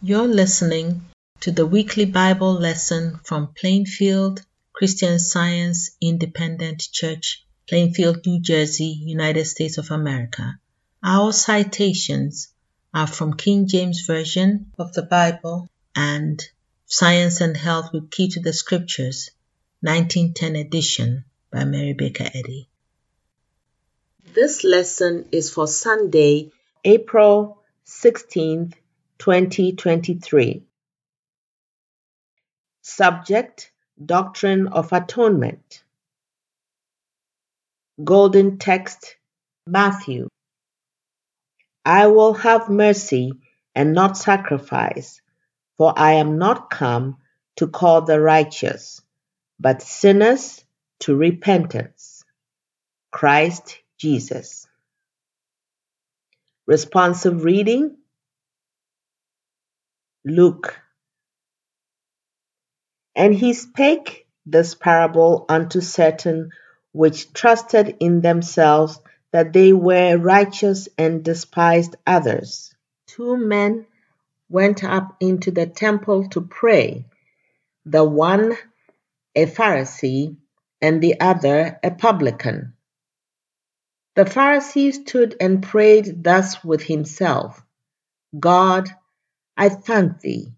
You're listening to the weekly Bible lesson from Plainfield Christian Science Independent Church, Plainfield, New Jersey, United States of America. Our citations are from King James Version of the Bible and Science and Health with Key to the Scriptures, 1910 edition by Mary Baker Eddy. This lesson is for Sunday, April 16th, 2023. Subject Doctrine of Atonement. Golden Text Matthew. I will have mercy and not sacrifice, for I am not come to call the righteous, but sinners to repentance. Christ Jesus. Responsive reading Luke. And he spake this parable unto certain which trusted in themselves that they were righteous and despised others. Two men went up into the temple to pray, the one a Pharisee and the other a publican. The Pharisee stood and prayed thus with himself God, I thank thee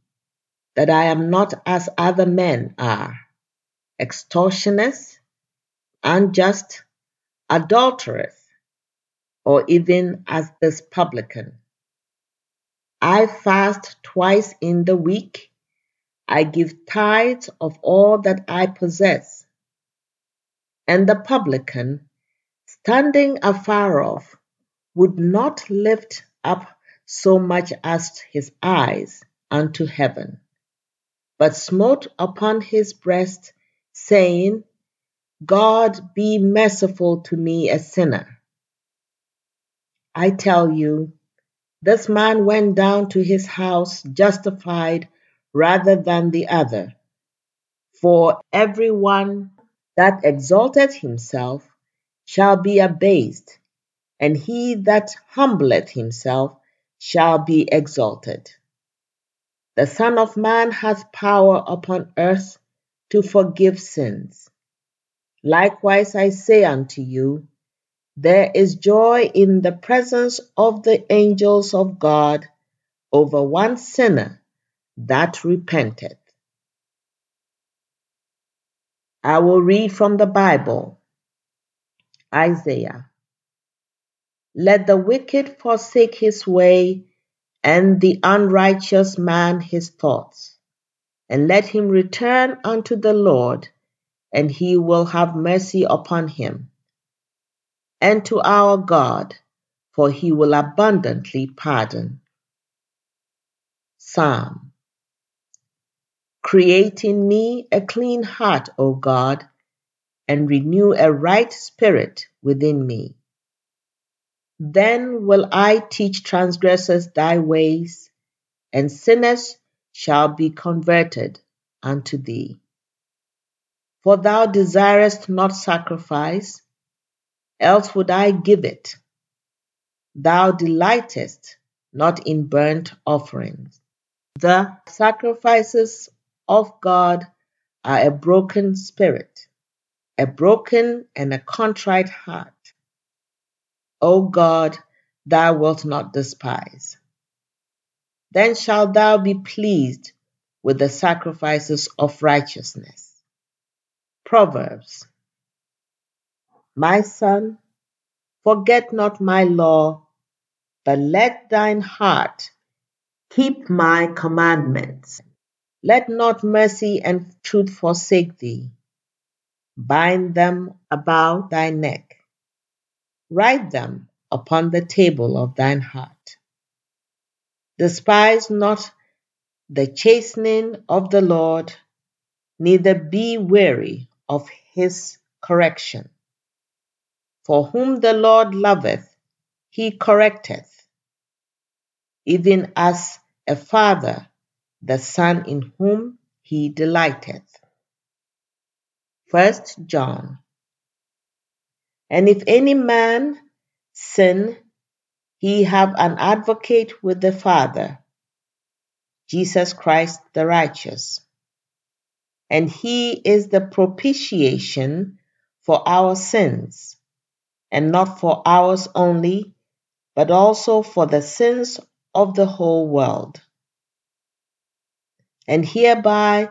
that I am not as other men are, extortioners, unjust, adulterers, or even as this publican. I fast twice in the week. I give tithes of all that I possess. And the publican, standing afar off, would not lift up so much as his eyes unto heaven, but smote upon his breast, saying, God be merciful to me, a sinner. I tell you, this man went down to his house justified rather than the other. For every one that exalteth himself shall be abased, and he that humbleth himself shall be exalted. The Son of Man has power upon earth to forgive sins. Likewise I say unto you, there is joy in the presence of the angels of God over one sinner that repenteth. I will read from the Bible. Isaiah let the wicked forsake his way, and the unrighteous man his thoughts. And let him return unto the Lord, and he will have mercy upon him. And to our God, for he will abundantly pardon. Psalm Create in me a clean heart, O God, and renew a right spirit within me. Then will I teach transgressors thy ways, and sinners shall be converted unto thee. For thou desirest not sacrifice, else would I give it. Thou delightest not in burnt offerings. The sacrifices of God are a broken spirit, a broken and a contrite heart O God, thou wilt not despise. Then shalt thou be pleased with the sacrifices of righteousness. Proverbs My son, forget not my law, but let thine heart keep my commandments. Let not mercy and truth forsake thee. Bind them about thy neck Write them upon the table of thine heart. Despise not the chastening of the Lord, neither be weary of his correction. For whom the Lord loveth, he correcteth, even as a father the son in whom he delighteth. First John and if any man sin, he have an advocate with the Father, Jesus Christ the righteous. And he is the propitiation for our sins, and not for ours only, but also for the sins of the whole world. And hereby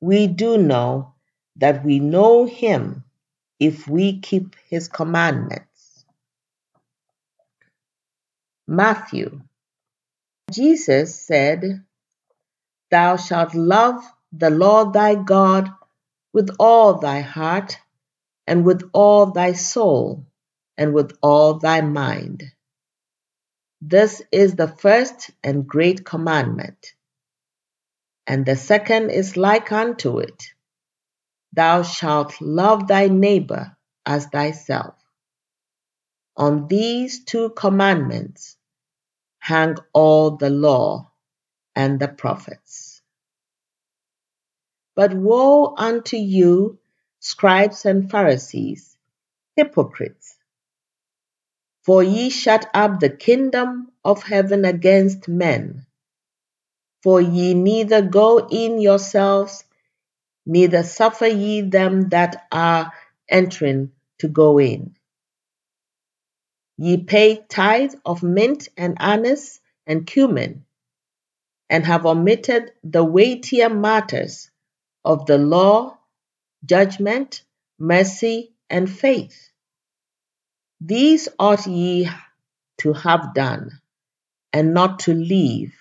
we do know that we know him if we keep his commandments. Matthew. Jesus said, Thou shalt love the Lord thy God with all thy heart, and with all thy soul, and with all thy mind. This is the first and great commandment. And the second is like unto it Thou shalt love thy neighbor as thyself. On these two commandments hang all the law and the prophets. But woe unto you, scribes and Pharisees, hypocrites! For ye shut up the kingdom of heaven against men. For ye neither go in yourselves, neither suffer ye them that are entering to go in. Ye pay tithe of mint and anise and cumin, and have omitted the weightier matters of the law, judgment, mercy, and faith. These ought ye to have done, and not to leave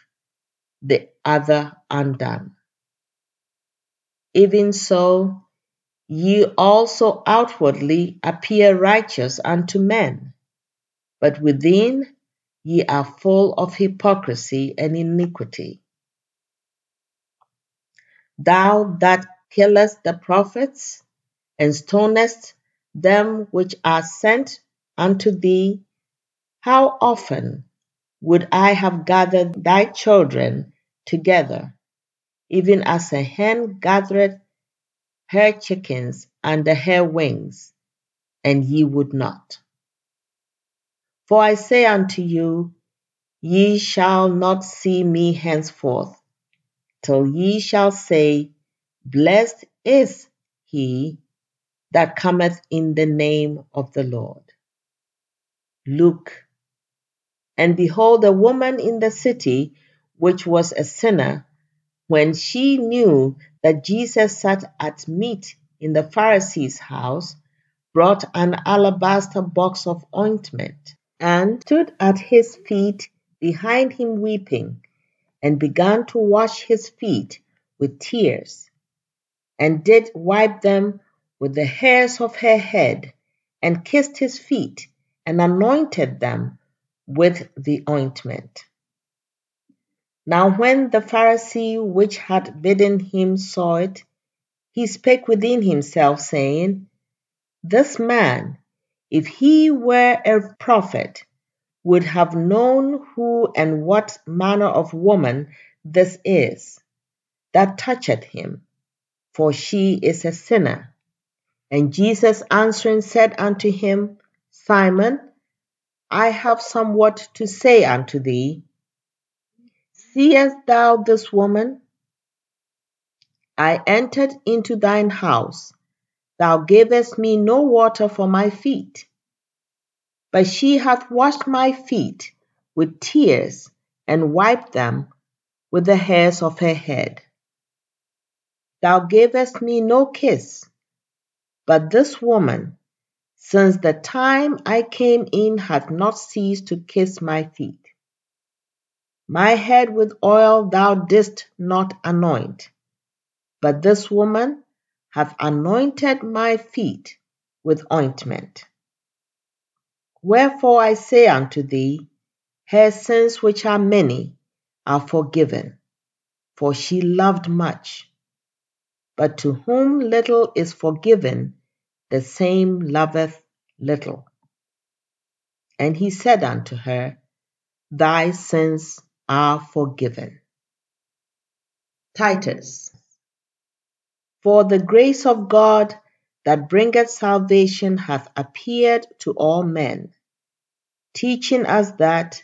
the other undone. Even so, ye also outwardly appear righteous unto men, but within ye are full of hypocrisy and iniquity. Thou that killest the prophets, and stonest them which are sent unto thee, how often would I have gathered thy children together, even as a hen gathereth her chickens under her wings, and ye would not. For I say unto you, Ye shall not see me henceforth, till ye shall say, Blessed is he that cometh in the name of the Lord. Luke. And behold, a woman in the city, which was a sinner, when she knew that Jesus sat at meat in the Pharisee's house, brought an alabaster box of ointment and stood at his feet behind him weeping, and began to wash his feet with tears, and did wipe them with the hairs of her head, and kissed his feet, and anointed them with the ointment. Now when the Pharisee which had bidden him saw it, he spake within himself, saying, This man if he were a prophet, would have known who and what manner of woman this is that toucheth him, for she is a sinner. And Jesus answering said unto him, Simon, I have somewhat to say unto thee. Seest thou this woman? I entered into thine house Thou gavest me no water for my feet, but she hath washed my feet with tears and wiped them with the hairs of her head. Thou gavest me no kiss, but this woman, since the time I came in, hath not ceased to kiss my feet. My head with oil thou didst not anoint, but this woman hath anointed my feet with ointment. Wherefore I say unto thee, her sins which are many are forgiven, for she loved much. But to whom little is forgiven, the same loveth little. And he said unto her, Thy sins are forgiven. Titus for the grace of God that bringeth salvation hath appeared to all men, teaching us that,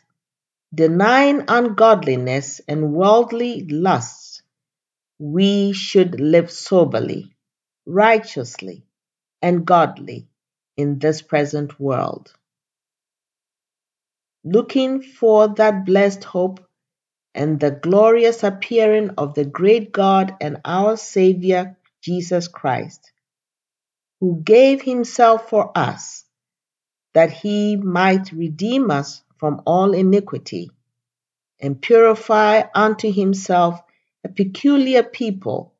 denying ungodliness and worldly lusts, we should live soberly, righteously, and godly in this present world. Looking for that blessed hope and the glorious appearing of the great God and our Savior Jesus Christ, who gave himself for us, that he might redeem us from all iniquity, and purify unto himself a peculiar people,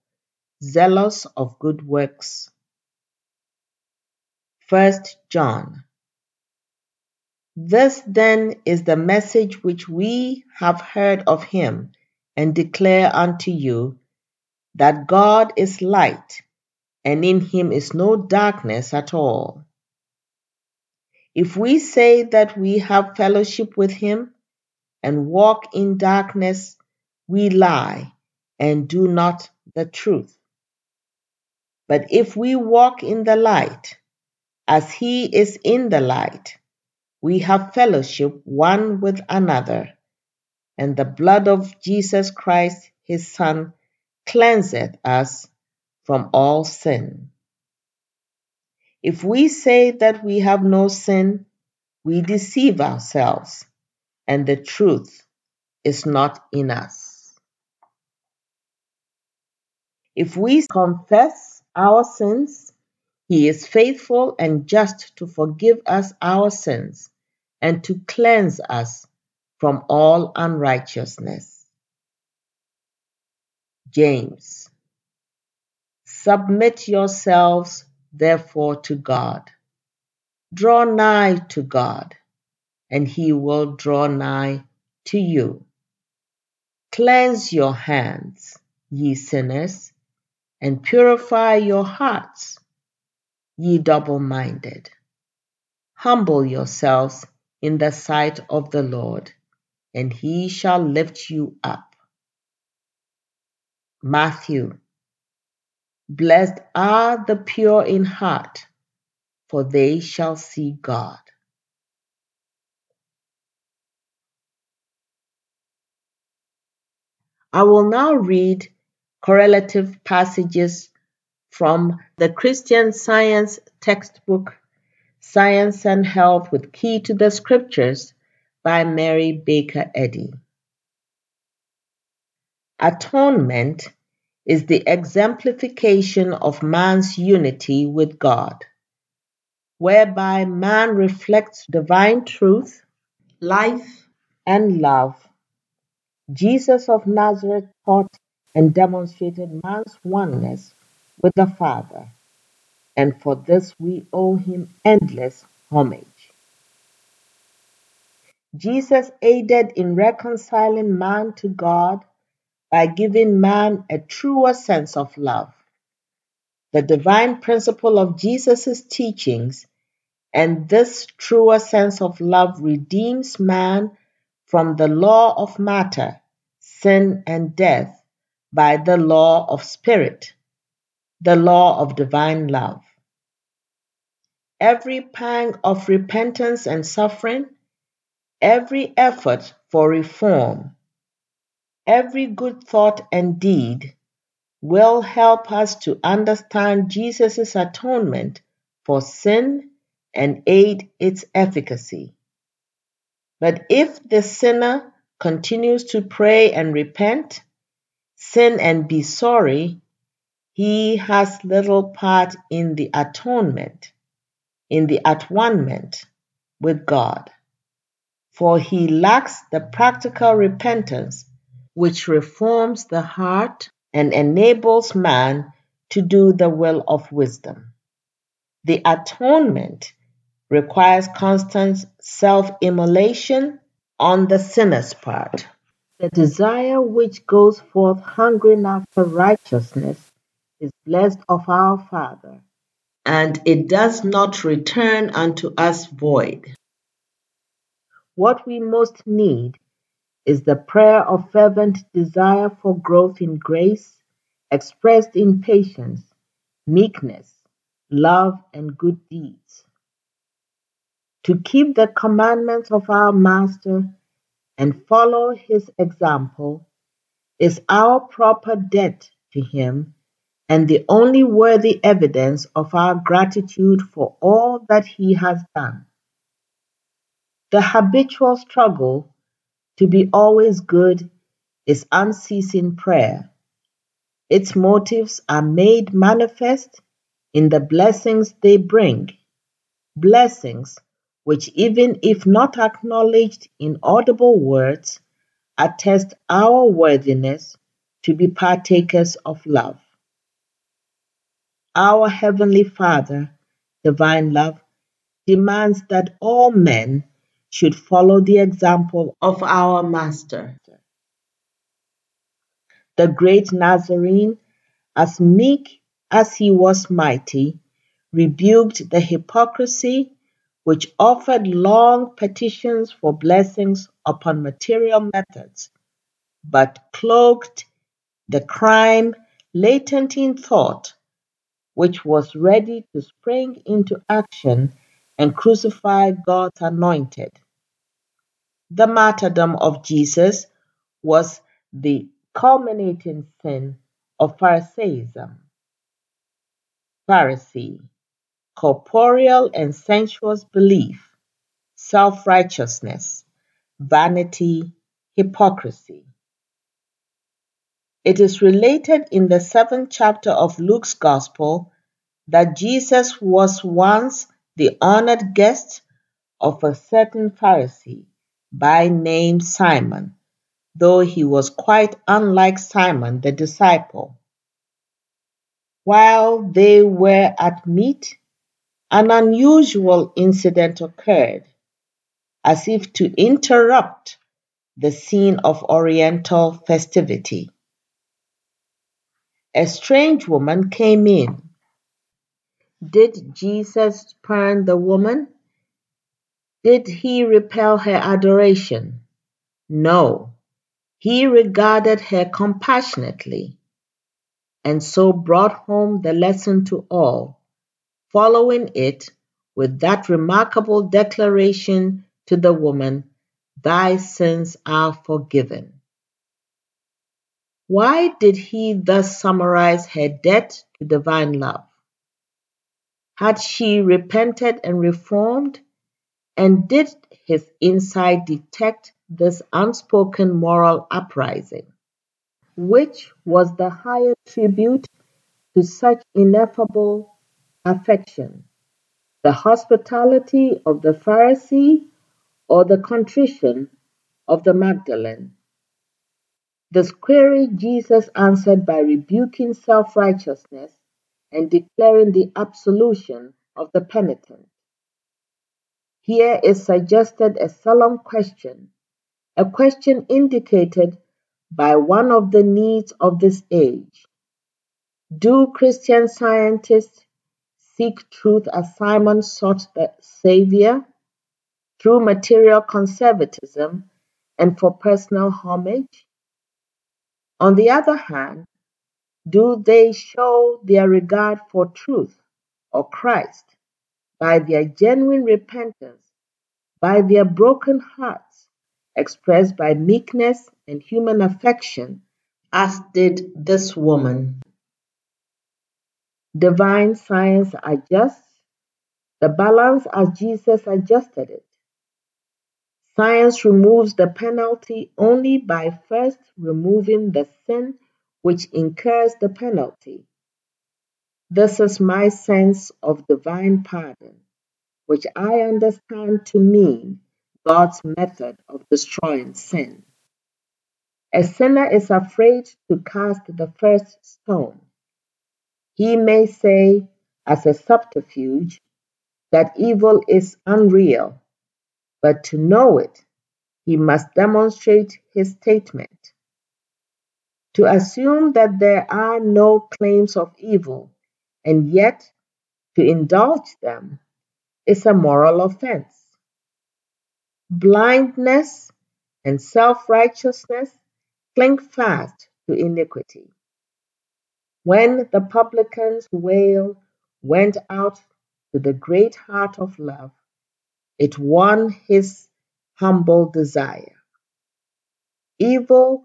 zealous of good works. 1 John. This then is the message which we have heard of him and declare unto you that God is light, and in him is no darkness at all. If we say that we have fellowship with him and walk in darkness, we lie and do not the truth. But if we walk in the light, as he is in the light, we have fellowship one with another, and the blood of Jesus Christ, his Son, cleanseth us from all sin. If we say that we have no sin, we deceive ourselves, and the truth is not in us. If we confess our sins, he is faithful and just to forgive us our sins and to cleanse us from all unrighteousness. James. Submit yourselves therefore to God. Draw nigh to God, and he will draw nigh to you. Cleanse your hands, ye sinners, and purify your hearts, ye double minded. Humble yourselves in the sight of the Lord, and he shall lift you up. Matthew. Blessed are the pure in heart, for they shall see God. I will now read correlative passages from the Christian Science textbook, Science and Health with Key to the Scriptures by Mary Baker Eddy. Atonement is the exemplification of man's unity with God, whereby man reflects divine truth, life, and love. Jesus of Nazareth taught and demonstrated man's oneness with the Father, and for this we owe him endless homage. Jesus aided in reconciling man to God by giving man a truer sense of love. The divine principle of Jesus' teachings and this truer sense of love redeems man from the law of matter, sin, and death by the law of spirit the law of divine love. Every pang of repentance and suffering, every effort for reform, every good thought and deed will help us to understand Jesus' atonement for sin and aid its efficacy. But if the sinner continues to pray and repent, sin and be sorry, he has little part in the atonement, in the at-one-ment with God, for he lacks the practical repentance which reforms the heart and enables man to do the will of wisdom. The atonement requires constant self immolation on the sinner's part. The desire which goes forth hungering after righteousness is blessed of our Father, and it does not return unto us void. What we most need is the prayer of fervent desire for growth in grace, expressed in patience, meekness, love, and good deeds. To keep the commandments of our Master and follow his example is our proper debt to him and the only worthy evidence of our gratitude for all that he has done. The habitual struggle to be always good is unceasing prayer. Its motives are made manifest in the blessings they bring, blessings which, even if not acknowledged in audible words, attest our worthiness to be partakers of love. Our Heavenly Father, divine love, demands that all men should follow the example of our Master. The great Nazarene, as meek as he was mighty, rebuked the hypocrisy which offered long petitions for blessings upon material methods, but cloaked the crime latent in thought which was ready to spring into action and crucify God's anointed. The martyrdom of Jesus was the culminating sin of Pharisaism. Pharisee, corporeal and sensuous belief, self righteousness, vanity, hypocrisy. It is related in the seventh chapter of Luke's Gospel that Jesus was once the honored guest of a certain Pharisee by name Simon, though he was quite unlike Simon the disciple. While they were at meat, an unusual incident occurred, as if to interrupt the scene of Oriental festivity a strange woman came in. Did Jesus spurn the woman? Did he repel her adoration? No, he regarded her compassionately and so brought home the lesson to all, following it with that remarkable declaration to the woman, Thy sins are forgiven. Why did he thus summarize her debt to divine love? Had she repented and reformed? And did his insight detect this unspoken moral uprising? Which was the higher tribute to such ineffable affection? The hospitality of the Pharisee or the contrition of the Magdalene? This query Jesus answered by rebuking self righteousness and declaring the absolution of the penitent. Here is suggested a solemn question, a question indicated by one of the needs of this age. Do Christian scientists seek truth as Simon sought the Savior through material conservatism and for personal homage? On the other hand, do they show their regard for truth or Christ by their genuine repentance, by their broken hearts expressed by meekness and human affection, as did this woman? Divine science adjusts the balance as Jesus adjusted it. Science removes the penalty only by first removing the sin which incurs the penalty. This is my sense of divine pardon, which I understand to mean God's method of destroying sin. A sinner is afraid to cast the first stone. He may say, as a subterfuge, that evil is unreal but to know it, he must demonstrate his statement. To assume that there are no claims of evil and yet to indulge them is a moral offense. Blindness and self righteousness cling fast to iniquity. When the publican's wail went out to the great heart of love, it won his humble desire. evil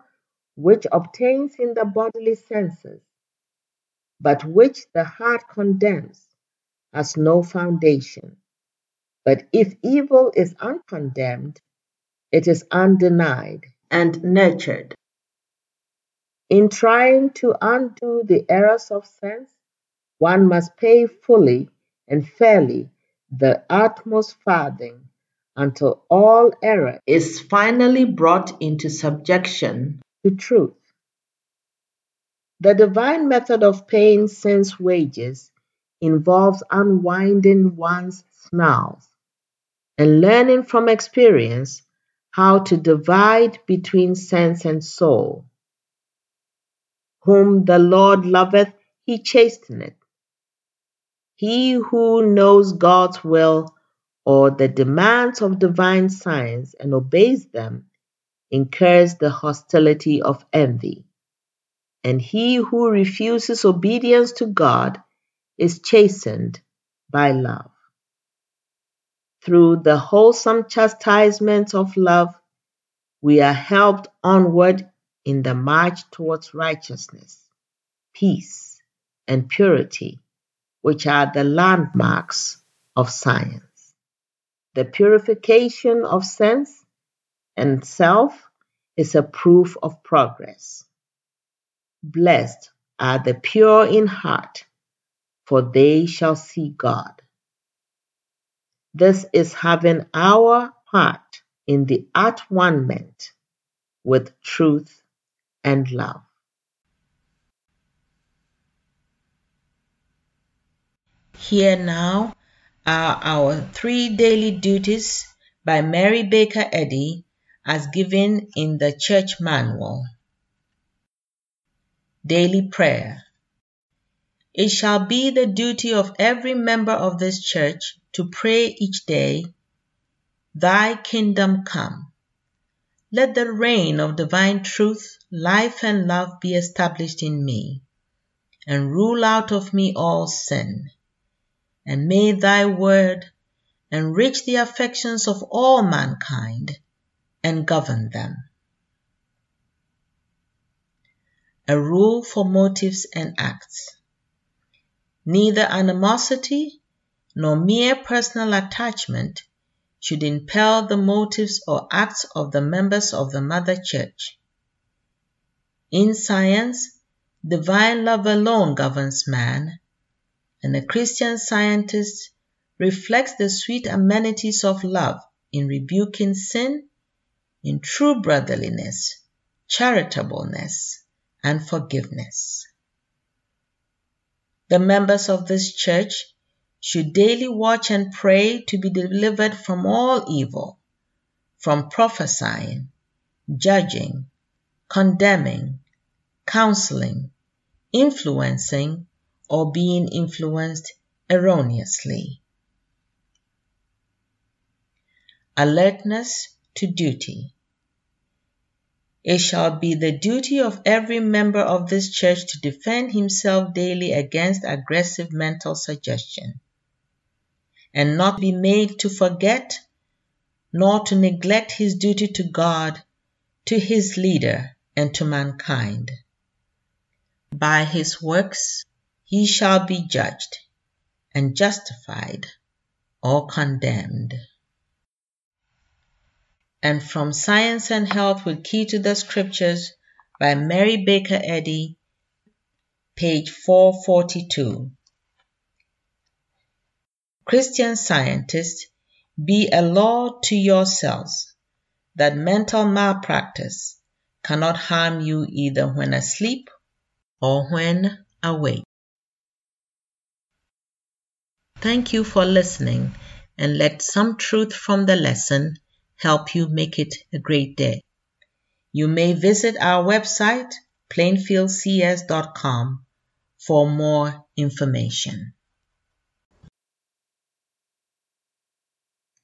which obtains in the bodily senses, but which the heart condemns, has no foundation. But if evil is uncondemned, it is undenied and nurtured. In trying to undo the errors of sense, one must pay fully and fairly the utmost farthing until all error is finally brought into subjection to truth. The divine method of paying sin's wages involves unwinding one's snarls and learning from experience how to divide between sense and soul. Whom the Lord loveth, he chasteneth. He who knows God's will or the demands of divine science and obeys them incurs the hostility of envy. And he who refuses obedience to God is chastened by love. Through the wholesome chastisement of love, we are helped onward in the march towards righteousness, peace, and purity, which are the landmarks of science. The purification of sense and self is a proof of progress. Blessed are the pure in heart, for they shall see God. This is having our part in the at one ment with truth and love. Here now are our three daily duties by Mary Baker Eddy as given in the church manual. Daily prayer. It shall be the duty of every member of this church to pray each day, Thy kingdom come. Let the reign of divine truth, life, and love be established in me, and rule out of me all sin. And may thy word enrich the affections of all mankind and govern them. A rule for motives and acts. Neither animosity nor mere personal attachment should impel the motives or acts of the members of the Mother Church. In science, divine love alone governs man, and the Christian scientist reflects the sweet amenities of love in rebuking sin in true brotherliness, charitableness, and forgiveness. The members of this church should daily watch and pray to be delivered from all evil, from prophesying, judging, condemning, counseling, influencing, or being influenced erroneously. Alertness to duty. It shall be the duty of every member of this church to defend himself daily against aggressive mental suggestion, and not be made to forget nor to neglect his duty to God, to his leader, and to mankind. By his works he shall be judged and justified or condemned and From Science and Health with Key to the Scriptures by Mary Baker Eddy, page 442. Christian scientists, be a law to yourselves that mental malpractice cannot harm you either when asleep or when awake. Thank you for listening and let some truth from the lesson help you make it a great day. You may visit our website, plainfieldcs.com, for more information.